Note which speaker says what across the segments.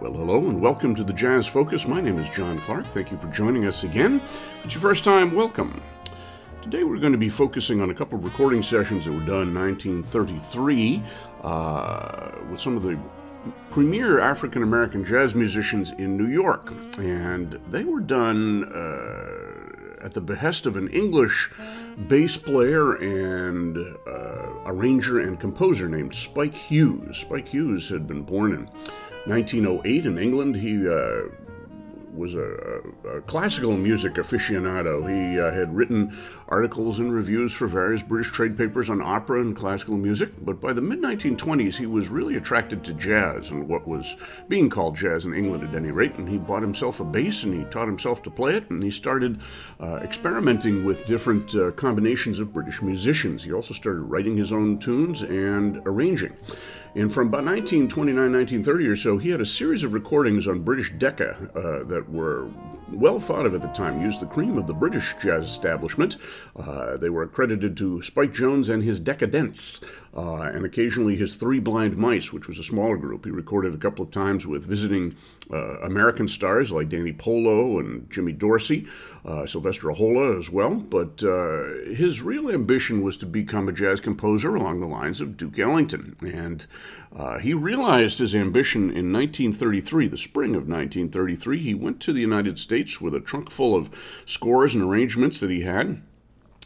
Speaker 1: Well, hello and welcome to the Jazz Focus. My name is John Clark. Thank you for joining us again. If it's your first time, welcome. Today we're going to be focusing on a couple of recording sessions that were done in 1933 uh, with some of the premier African American jazz musicians in New York. And they were done uh, at the behest of an English bass player and uh, arranger and composer named Spike Hughes. Spike Hughes had been born in 1908 in England. He uh, was a, a, classical music aficionado. He uh, had written articles and reviews for various British trade papers on opera and classical music, but by the mid 1920s he was really attracted to jazz and what was being called jazz in England at any rate, and he bought himself a bass and he taught himself to play it, and he started uh, experimenting with different uh, combinations of British musicians. He also started writing his own tunes and arranging. And from about 1929, 1930 or so, he had a series of recordings on British Decca uh, that were well thought of at the time, used the cream of the British jazz establishment. Uh, they were accredited to Spike Jones and his Decadents, uh, and occasionally his Three Blind Mice, which was a smaller group. He recorded a couple of times with visiting uh, American stars like Danny Polo and Jimmy Dorsey, uh, Sylvester Ahola as well. But uh, his real ambition was to become a jazz composer along the lines of Duke Ellington. And uh, he realized his ambition in 1933, the spring of 1933. He went to the United States with a trunk full of scores and arrangements that he had.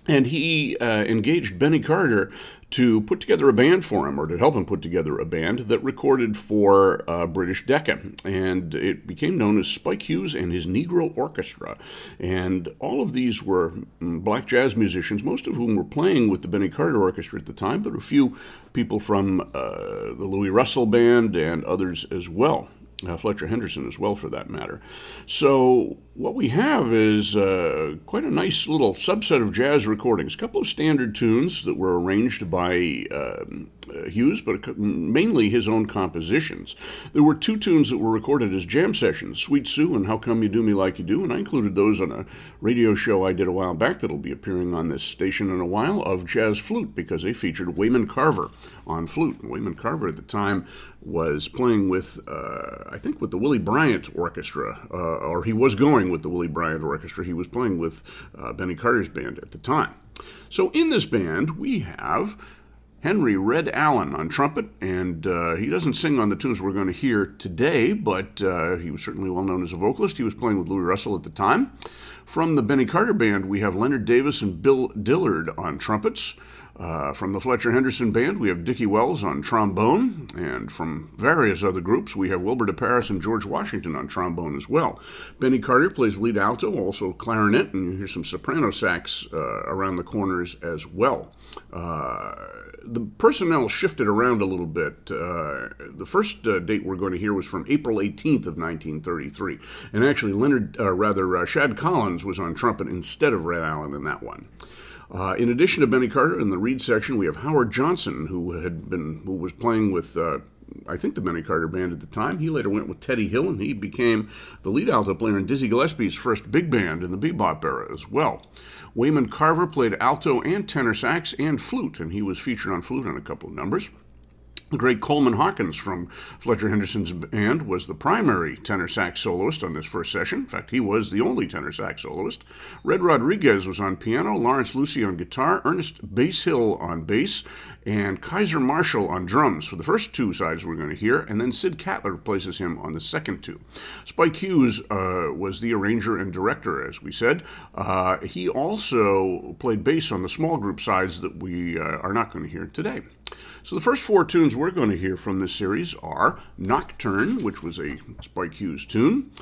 Speaker 1: And he uh, engaged Benny Carter to put together a band for him, or to help him put together a band that recorded for uh, British Decca. And it became known as Spike Hughes and his Negro Orchestra. And all of these were mm, black jazz musicians, most of whom were playing with the Benny Carter Orchestra at the time, but a few people from uh, the Luis Russell Band and others as well uh, Fletcher Henderson as well, for that matter. So, what we have is uh, quite a nice little subset of jazz recordings. A couple of standard tunes that were arranged by um, Hughes, but mainly his own compositions. There were two tunes that were recorded as jam sessions Sweet Sue and How Come You Do Me Like You Do, and I included those on a radio show I did a while back that'll be appearing on this station in a while of jazz flute because they featured Wayman Carver on flute. And Wayman Carver at the time was playing with, uh, I think, with the Willie Bryant Orchestra, uh, or he was going with the Willie Bryant Orchestra. He was playing with uh, Benny Carter's band at the time. So in this band, we have Henry Red Allen on trumpet, and uh, he doesn't sing on the tunes we're going to hear today, but uh, he was certainly well known as a vocalist. He was playing with Luis Russell at the time. From the Benny Carter Band, we have Leonard Davis and Bill Dillard on trumpets. Uh, from the Fletcher Henderson Band, we have Dickie Wells on trombone, and from various other groups, we have Wilbur DeParis and George Washington on trombone as well. Benny Carter plays lead alto, also clarinet, and you hear some soprano sax uh, around the corners as well. Uh, the personnel shifted around a little bit. Uh, the first uh, date we're going to hear was from April 18th of 1933, and actually Leonard, uh, rather uh, Shad Collins, was on trumpet instead of Red Allen in that one. Uh, in addition to Benny Carter in the reed section, we have Howard Johnson, who had been who was playing with uh, I think the Benny Carter band at the time. He later went with Teddy Hill, and he became the lead alto player in Dizzy Gillespie's first big band in the bebop era as well. Wayman Carver played alto and tenor sax and flute, and he was featured on flute on a couple of numbers. The great Coleman Hawkins from Fletcher Henderson's band was the primary tenor sax soloist on this first session. In fact, he was the only tenor sax soloist. Red Rodriguez was on piano, Lawrence Lucie on guitar, Ernest Bass Hill on bass, and Kaiser Marshall on drums for the first two sides we're going to hear, and then Sid Catlett replaces him on the second two. Spike Hughes uh, was the arranger and director, as we said. Uh, he also played bass on the small group sides that we uh, are not going to hear today. So the first four tunes we're going to hear from this series are Nocturne, which was a Spike Hughes tune.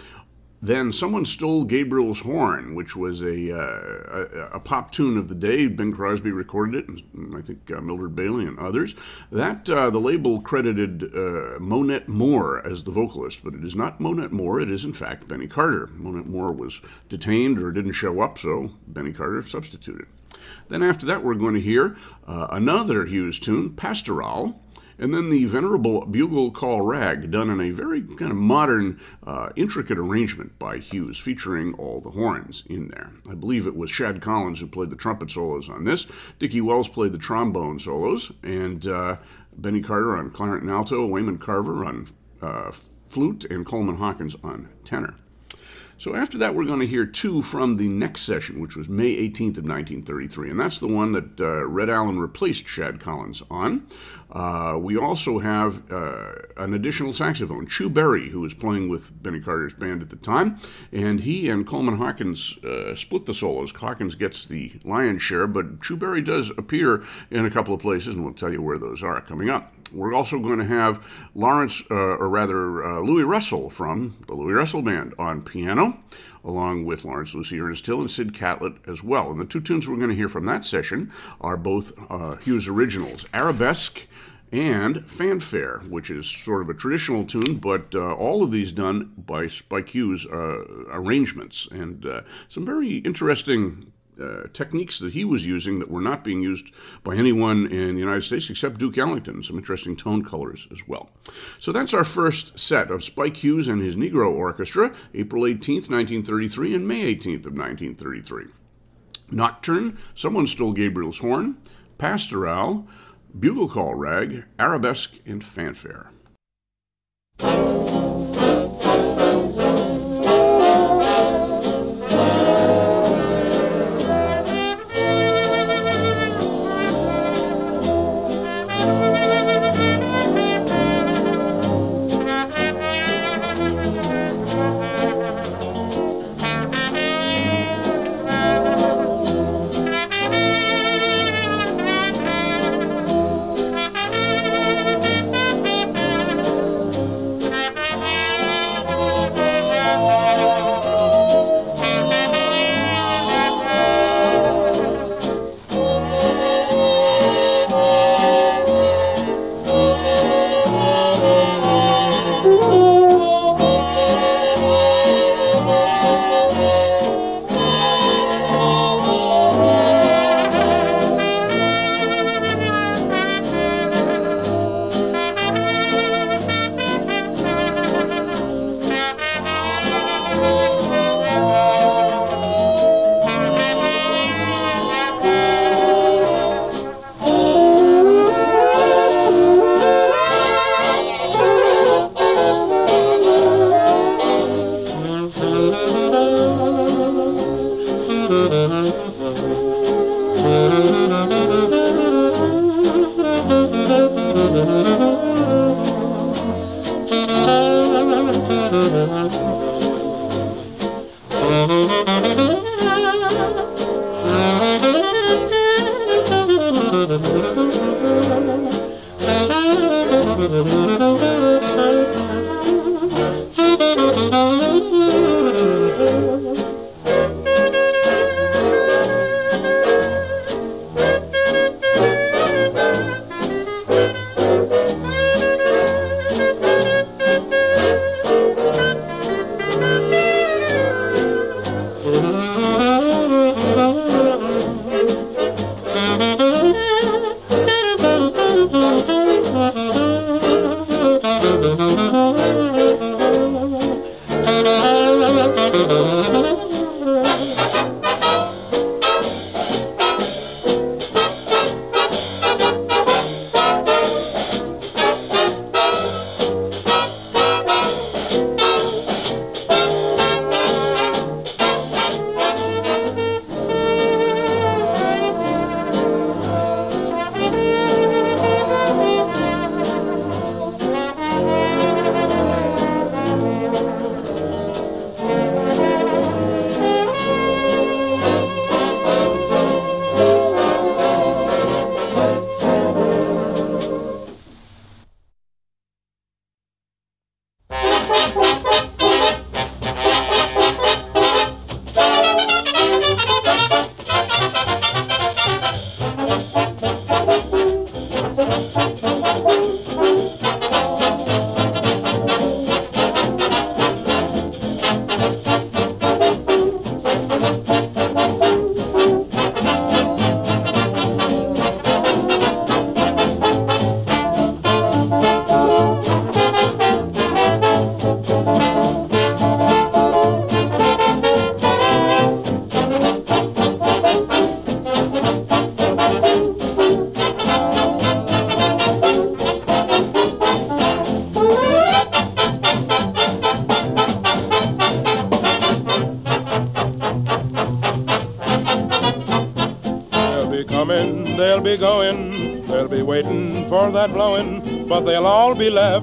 Speaker 1: Then someone stole Gabriel's horn, which was a, uh, a, a, pop tune of the day. Bing Crosby recorded it, and I think uh, Mildred Bailey and others. That uh, the label credited uh, Monette Moore as the vocalist, but it is not Monette Moore. It is in fact Benny Carter. Monette Moore was detained or didn't show up, so Benny Carter substituted. Then after that, we're going to hear uh, another Hughes tune, Pastoral, and then the venerable bugle call rag, done in a very kind of modern, uh, intricate arrangement by Hughes, featuring all the horns in there. I believe it was Shad Collins who played the trumpet solos on this. Dickie Wells played the trombone solos, and uh, Benny Carter on clarinet and alto, Wayman Carver on uh, flute and Coleman Hawkins on tenor. So after that, we're going to hear two from the next session, which was May 18th of 1933, and that's the one that uh, Red Allen replaced Shad Collins on. Uh, we also have uh, an additional saxophone, Chu Berry, who was playing with Benny Carter's band at the time, and he and Coleman Hawkins uh, split the solos. Hawkins gets the lion's share, but Chu Berry does appear in a couple of places, and we'll tell you where those are coming up. We're also going to have Lawrence, uh, or rather uh, Luis Russell from the Luis Russell Band on piano, along with Lawrence Lucie Ernest Hill and Sid Catlett as well. And the two tunes we're going to hear from that session are both Hughes originals, Arabesque and Fanfare, which is sort of a traditional tune, but uh, all of these done by Spike Hughes uh, arrangements and uh, some very interesting uh, techniques that he was using that were not being used by anyone in the United States except Duke Ellington. Some interesting tone colors as well. So that's our first set of Spike Hughes and his Negro Orchestra, April 18th, 1933, and May 18th of 1933. Nocturne, Someone Stole Gabriel's Horn, Pastoral, Bugle Call Rag, Arabesque, and Fanfare.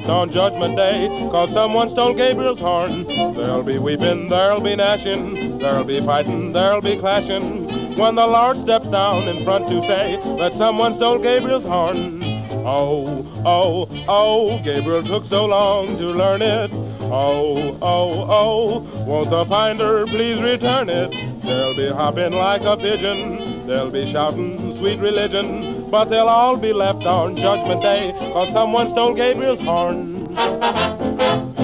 Speaker 2: On Judgment Day, cause someone stole Gabriel's horn. There'll be weeping, there'll be gnashing, there'll be fighting, there'll be clashing, when the Lord steps down in front to say that someone stole Gabriel's horn. Oh, oh, oh, Gabriel took so long to learn it. Oh, oh, oh, won't the finder please return it? They'll be hopping like a pigeon, they'll be shouting sweet religion, but they'll all be left on Judgment Day, cause someone stole Gabriel's horn.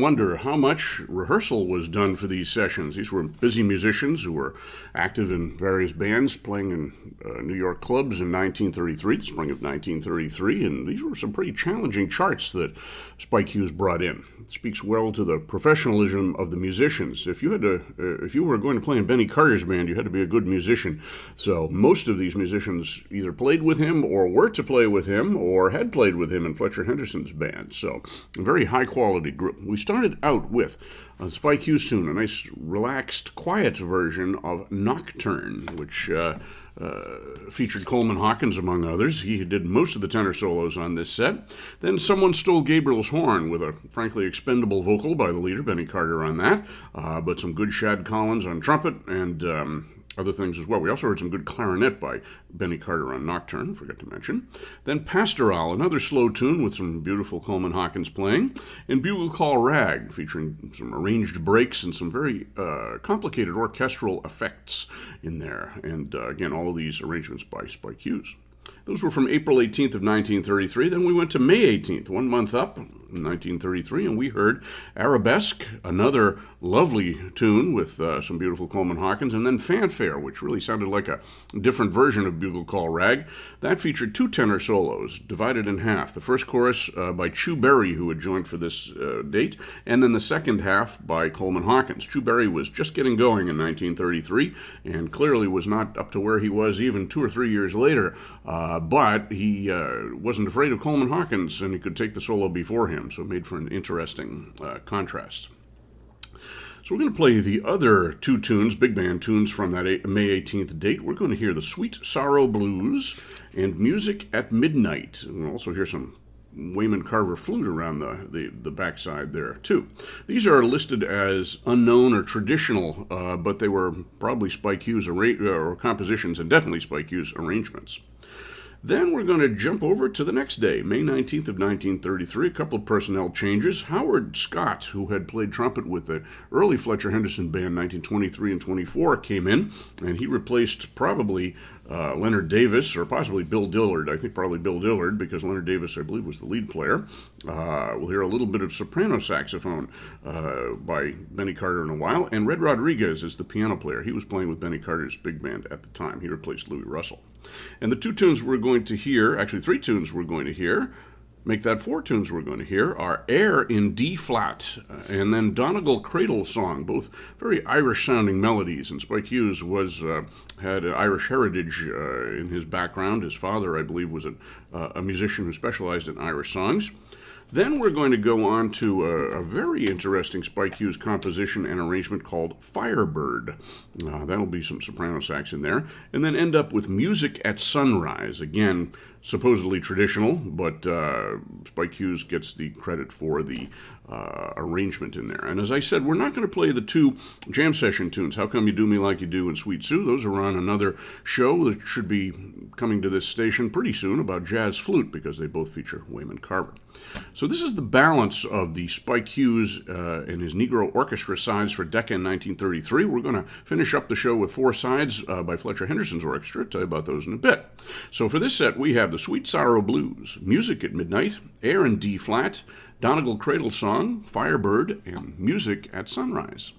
Speaker 1: Wonder how much rehearsal was done for these sessions. These were busy musicians who were active in various bands playing in uh, New York clubs in 1933, the spring of 1933, and these were some pretty challenging charts that Spike Hughes brought in. Speaks well to the professionalism of the musicians. If you had to, uh, if you were going to play in Benny Carter's band, you had to be a good musician. So most of these musicians either played with him or were to play with him or had played with him in Fletcher Henderson's band. So a very high quality group. We started out with a Spike Hughes tune, a nice, relaxed, quiet version of Nocturne, which uh, uh, featured Coleman Hawkins, among others. He did most of the tenor solos on this set. Then Someone Stole Gabriel's Horn, with a frankly expendable vocal by the leader, Benny Carter, on that, uh, but some good Shad Collins on trumpet and. Um, other things as well. We also heard some good clarinet by Benny Carter on Nocturne, forgot to mention. Then Pastoral, another slow tune with some beautiful Coleman Hawkins playing, and Bugle Call Rag, featuring some arranged breaks and some very uh, complicated orchestral effects in there. And uh, again, all of these arrangements by Spike Hughes. Those were from April 18th of 1933. Then we went to May 18th, one month up, 1933, and we heard Arabesque, another lovely tune with uh, some beautiful Coleman Hawkins, and then Fanfare, which really sounded like a different version of Bugle Call Rag. That featured two tenor solos, divided in half. The first chorus uh, by Chu Berry, who had joined for this uh, date, and then the second half by Coleman Hawkins. Chu Berry was just getting going in 1933 and clearly was not up to where he was even two or three years later, uh, but he uh, wasn't afraid of Coleman Hawkins and he could take the solo before him so it made for an interesting uh, contrast. So we're going to play the other two tunes, big band tunes from that May 18th date. We're going to hear the Sweet Sorrow Blues and Music at Midnight. And we'll also hear some Wayman Carver flute around the, the, the backside there, too. These are listed as unknown or traditional, uh, but they were probably Spike Hughes arra- or compositions and definitely Spike Hughes arrangements. Then we're going to jump over to the next day, May 19th of 1933. A couple of personnel changes. Howard Scott, who had played trumpet with the early Fletcher Henderson band, 1923 and 24, came in, and he replaced probably uh, Leonard Davis or possibly Bill Dillard. I think probably Bill Dillard because Leonard Davis, I believe, was the lead player. Uh, we'll hear a little bit of soprano saxophone uh, by Benny Carter in a while. And Red Rodriguez is the piano player. He was playing with Benny Carter's big band at the time. He replaced Luis Russell. And the two tunes we're going to hear, actually, three tunes we're going to hear, make that four tunes we're going to hear are Air in D flat uh, and then Donegal Cradle Song, both very Irish sounding melodies. And Spike Hughes was uh, had Irish heritage uh, in his background. His father, I believe, was uh, a musician who specialized in Irish songs. Then we're going to go on to a, a, very interesting Spike Hughes composition and arrangement called Firebird. Uh, that'll be some soprano sax in there. And then end up with Music at Sunrise. Again, supposedly traditional, but uh, Spike Hughes gets the credit for the uh, arrangement in there. And as I said, we're not going to play the two jam session tunes, How Come You Do Me Like You Do and Sweet Sue. Those are on another show that should be coming to this station pretty soon about jazz flute because they both feature Wayman Carver. So this is the balance of the Spike Hughes uh, and his Negro Orchestra sides for Decca in 1933. We're going to finish up the show with four sides uh, by Fletcher Henderson's orchestra. I'll tell you about those in a bit. So for this set, we have the Sweet Sorrow Blues, Music at Midnight, Air in D flat, Donegal Cradle Song, Firebird, and Music at Sunrise.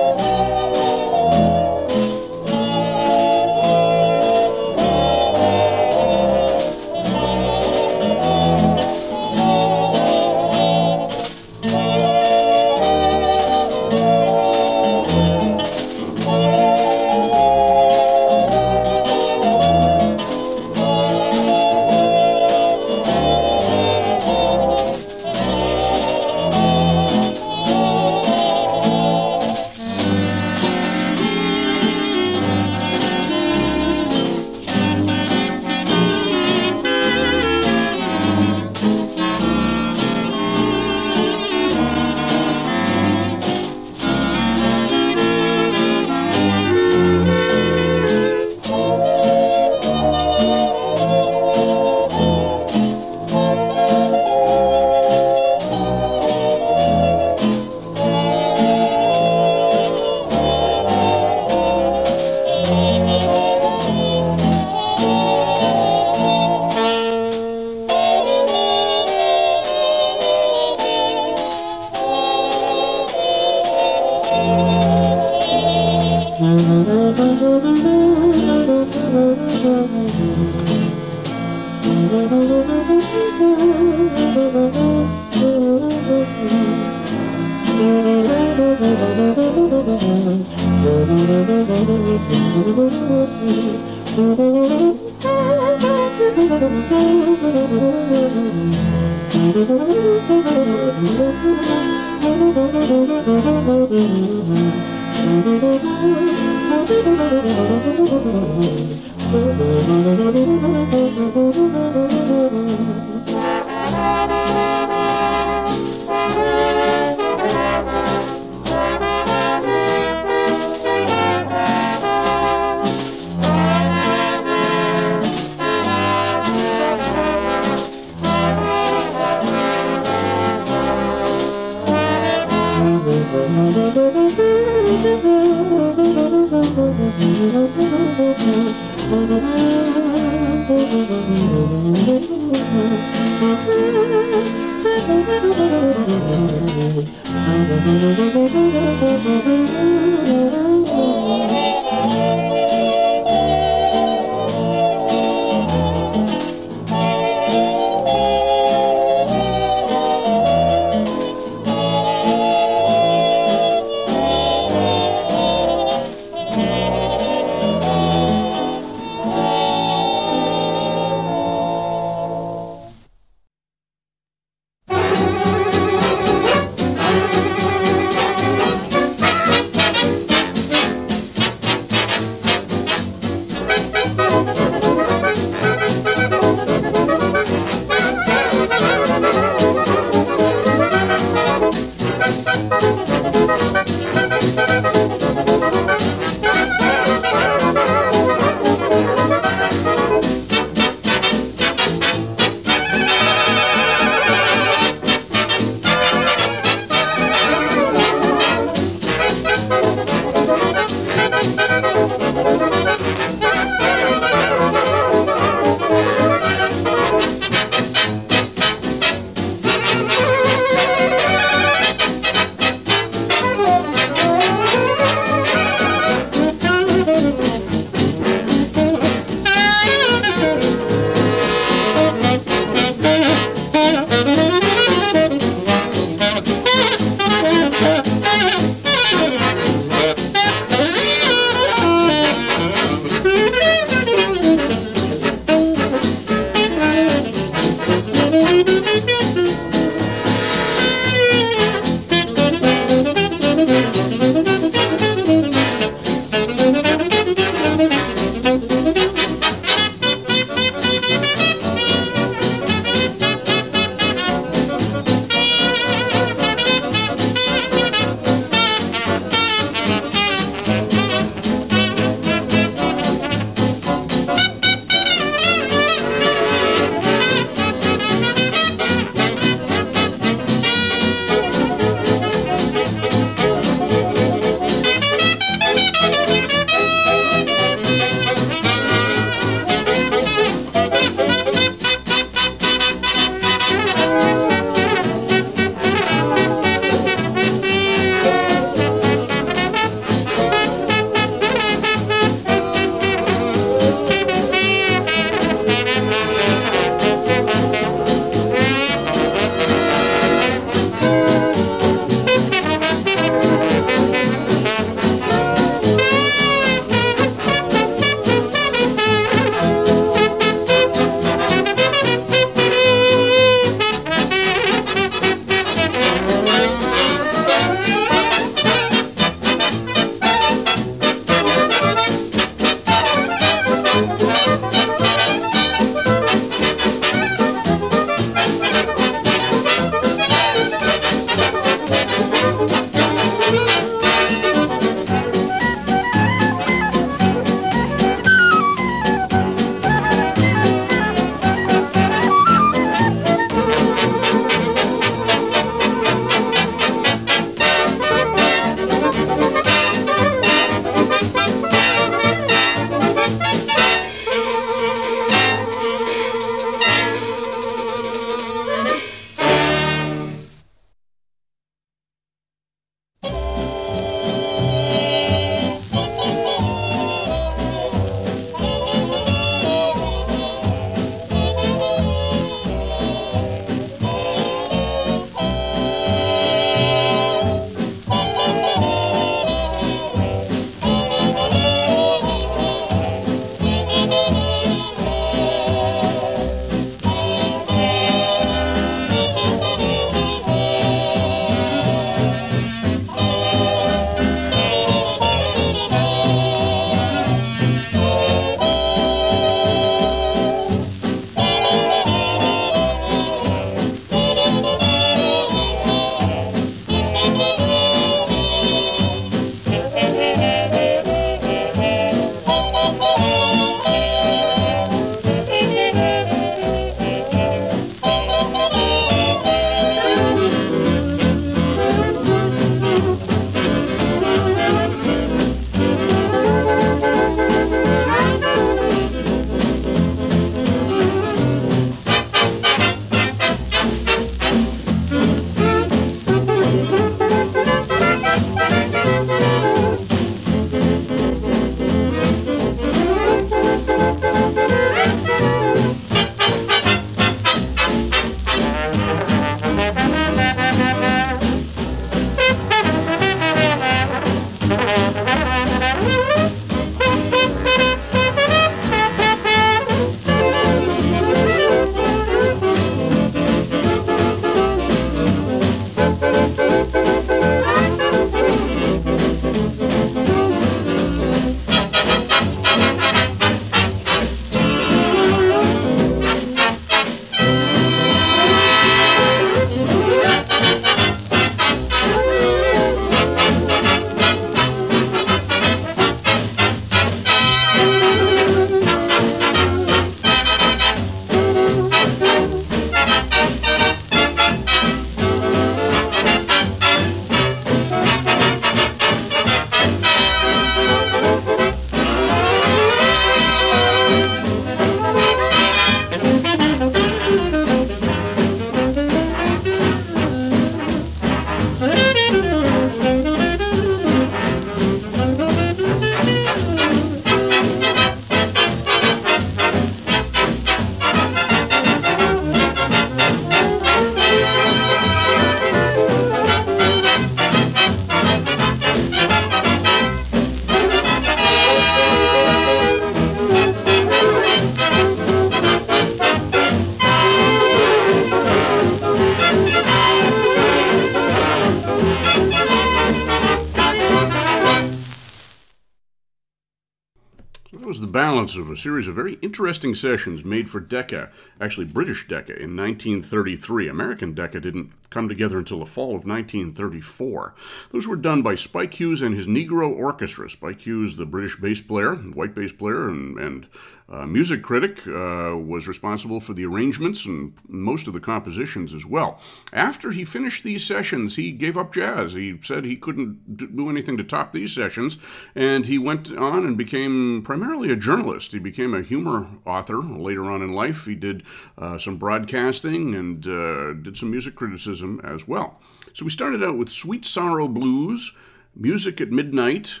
Speaker 1: Series of very interesting sessions made for Decca, actually British Decca, in 1933. American Decca didn't come together until the fall of 1934. Those were done by Spike Hughes and his Negro Orchestra. Spike Hughes, the British bass player, white bass player, and, and uh, music critic, uh, was responsible for the arrangements and most of the compositions as well. After he finished these sessions, he gave up jazz. He said he couldn't do anything to top these sessions, and he went on and became primarily a journalist. He became a humor author later on in life. He did uh, some broadcasting and uh, did some music criticism as well. So we started out with Sweet Sorrow Blues, Music at Midnight,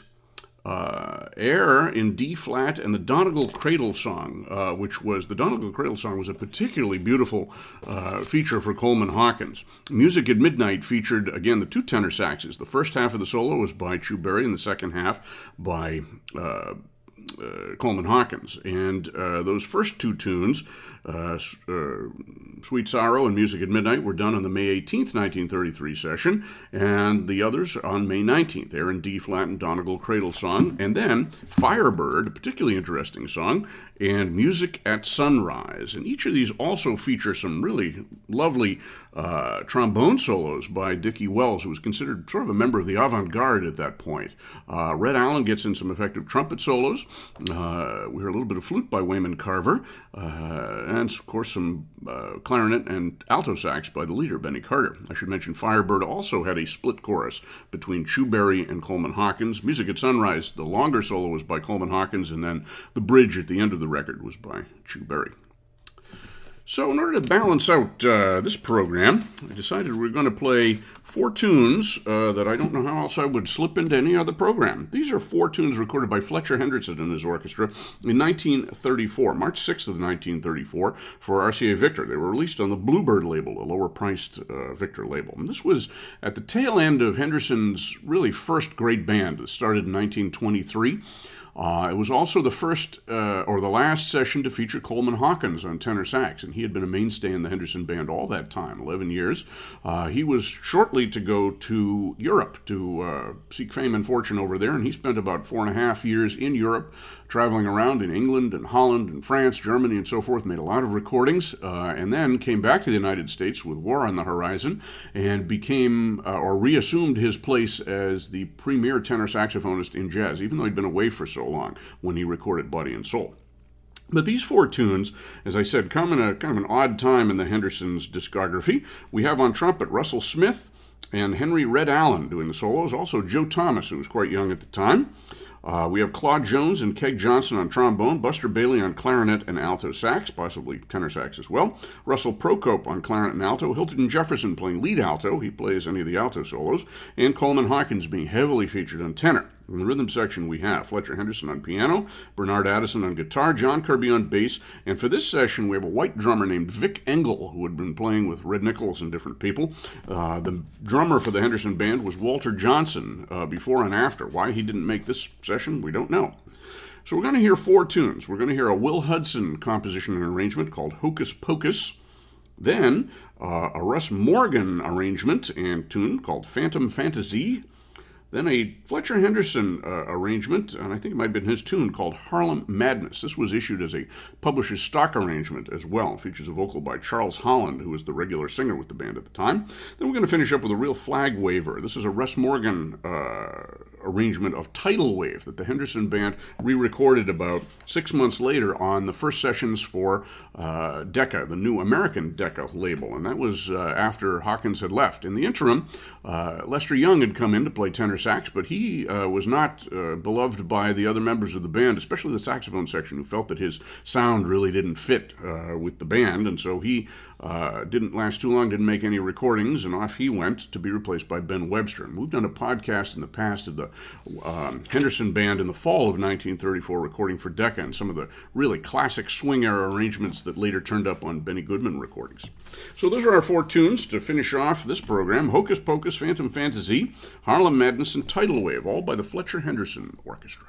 Speaker 1: uh, Air in D flat and the Donegal Cradle Song, uh, which was the Donegal Cradle Song was a particularly beautiful uh, feature for Coleman Hawkins. Music at Midnight featured again the two tenor saxes. The first half of the solo was by Chu Berry, and the second half by uh, Coleman Hawkins. And uh, those first two tunes, uh, uh, Sweet Sorrow and Music at Midnight, were done on the May 18th, 1933 session, and the others on May 19th. the Air in D flat and Donegal Cradle Song. And then Firebird, a particularly interesting song, and Music at Sunrise. And each of these also feature some really lovely uh, trombone solos by Dickie Wells, who was considered sort of a member of the avant garde at that point. Uh, Red Allen gets in some effective trumpet solos. Uh, we hear a little bit of flute by Wayman Carver, uh, and of course some uh, clarinet and alto sax by the leader, Benny Carter. I should mention Firebird also had a split chorus between Chu Berry and Coleman Hawkins. Music at Sunrise, the longer solo was by Coleman Hawkins, and then the bridge at the end of the record was by Chu Berry. So, in order to balance out uh, this program, I decided we are going to play four tunes uh, that I don't know how else I would slip into any other program. These are four tunes recorded by Fletcher Henderson and his orchestra in 1934, March 6th of 1934, for RCA Victor. They were released on the Bluebird label, a lower priced uh, Victor label. And this was at the tail end of Henderson's really first great band that started in 1923. Uh, it was also the first uh, or the last session to feature Coleman Hawkins on tenor sax, and he had been a mainstay in the Henderson Band all that time 11 years. Uh, he was shortly to go to Europe to uh, seek fame and fortune over there, and he spent about four and a half years in Europe, traveling around in England and Holland and France, Germany, and so forth, made a lot of recordings, uh, and then came back to the United States with war on the horizon and became uh, or reassumed his place as the premier tenor saxophonist in jazz, even though he'd been away for so long when he recorded Body and Soul. But these four tunes, as I said, come in a kind of an odd time in the Hendersons' discography. We have on trumpet Russell Smith and Henry Red Allen doing the solos, also Joe Thomas, who was quite young at the time. Uh, we have Claude Jones and Keg Johnson on trombone, Buster Bailey on clarinet and alto sax, possibly tenor sax as well, Russell Procope on clarinet and alto, Hilton Jefferson playing lead alto, he plays any of the alto solos, and Coleman Hawkins being heavily featured on tenor. In the rhythm section, we have Fletcher Henderson on piano, Bernard Addison on guitar, John Kirby on bass, and for this session, we have a white drummer named Vic Engle, who had been playing with Red Nichols and different people. Uh, the drummer for the Henderson band was Walter Johnson uh, before and after. Why he didn't make this session, we don't know. So we're going to hear four tunes. We're going to hear a Will Hudson composition and arrangement called Hocus Pocus. Then uh, a Russ Morgan arrangement and tune called Phantom Fantasy. Then a Fletcher Henderson uh, arrangement, and I think it might have been his tune, called Harlem Madness. This was issued as a publisher's stock arrangement as well. It features a vocal by Charles Holland, who was the regular singer with the band at the time. Then we're going to finish up with a real flag waver. This is a Russ Morgan uh, arrangement of Tidal Wave that the Henderson Band re recorded about six months later on the first sessions for uh, Decca, the new American Decca label. And that was uh, after Hawkins had left. In the interim, uh, Lester Young had come in to play tenor sax, but he uh, was not uh, beloved by the other members of the band, especially the saxophone section, who felt that his sound really didn't fit uh, with the band. And so he didn't last too long, didn't make any recordings, and off he went to be replaced by Ben Webster. And we've done a podcast in the past of the um, Henderson Band in the fall of 1934 recording for Decca and some of the really classic swing era arrangements that later turned up on Benny Goodman recordings. So those are our four tunes to finish off this program Hocus Pocus, Phantom Fantasy, Harlem Madness, and Tidal Wave, all by the Fletcher Henderson Orchestra.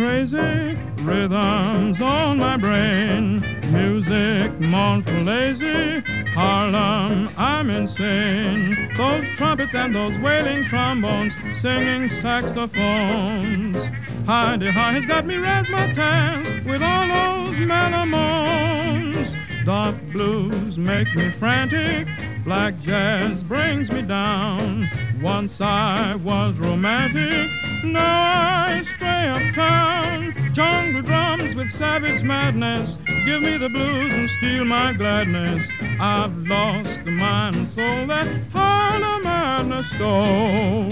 Speaker 3: Crazy, rhythms on my brain. Music, mournful, lazy, Harlem, I'm insane. Those trumpets and those wailing trombones, singing saxophones. Heidi High has got me razzmatazz with all those melomones. Dark blues make me frantic, black jazz brings me down. Once I was romantic, I stray uptown. Jungle drums with savage madness, give me the blues and steal my gladness. I've lost the mind and soul that Harlem madness stole.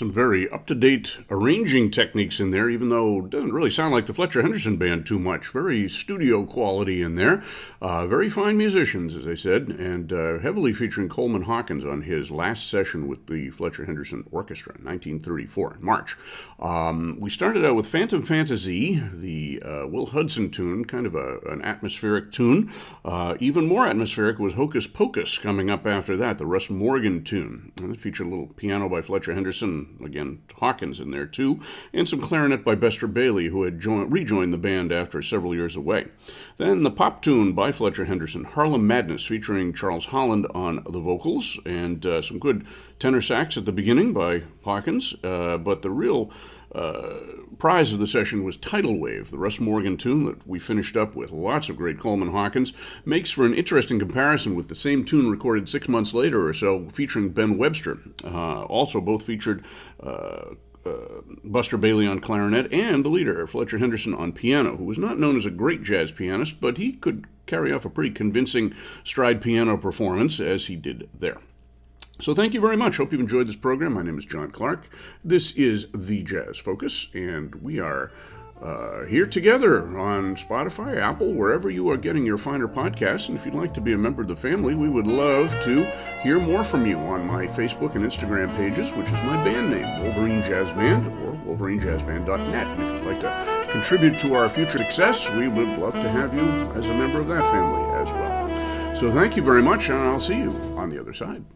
Speaker 1: Some very up to date arranging techniques in there, even though it doesn't really sound like the Fletcher Henderson band too much. Very studio quality in there. Uh, very fine musicians, as I said, and uh, heavily featuring Coleman Hawkins on his last session with the Fletcher Henderson Orchestra in 1934, in March. Um, we started out with Phantom Fantasy, the uh, Will Hudson tune, kind of a, an atmospheric tune. Uh, even more atmospheric was Hocus Pocus coming up after that, the Russ Morgan tune. And it featured a little piano by Fletcher Henderson, again, Hawkins in there too, and some clarinet by Buster Bailey, who had joined, rejoined the band after several years away. Then the pop tune by Fletcher Henderson, Harlem Madness, featuring Charles Holland on the vocals, and uh, some good tenor sax at the beginning by Hawkins, uh, but the real uh, prize of the session was Tidal Wave, the Russ Morgan tune that we finished up with. Lots of great Coleman Hawkins. Makes for an interesting comparison with the same tune recorded six months later or so, featuring Ben Webster. Uh, also, both featured. Uh, uh, Buster Bailey on clarinet, and the leader, Fletcher Henderson, on piano, who was not known as a great jazz pianist, but he could carry off a pretty convincing stride piano performance as he did there. So thank you very much. Hope you've enjoyed this program. My name is John Clark. This is The Jazz Focus, and we are uh, here together on Spotify, Apple, wherever you are getting your finer podcasts. And if you'd like to be a member of the family, we would love to hear more from you on my Facebook and Instagram pages, which is my band name, Wolverine Jazz Band, or wolverinejazzband.net. And if you'd like to contribute to our future success, we would love to have you as a member of that family as well. So thank you very much, and I'll see you on the other side.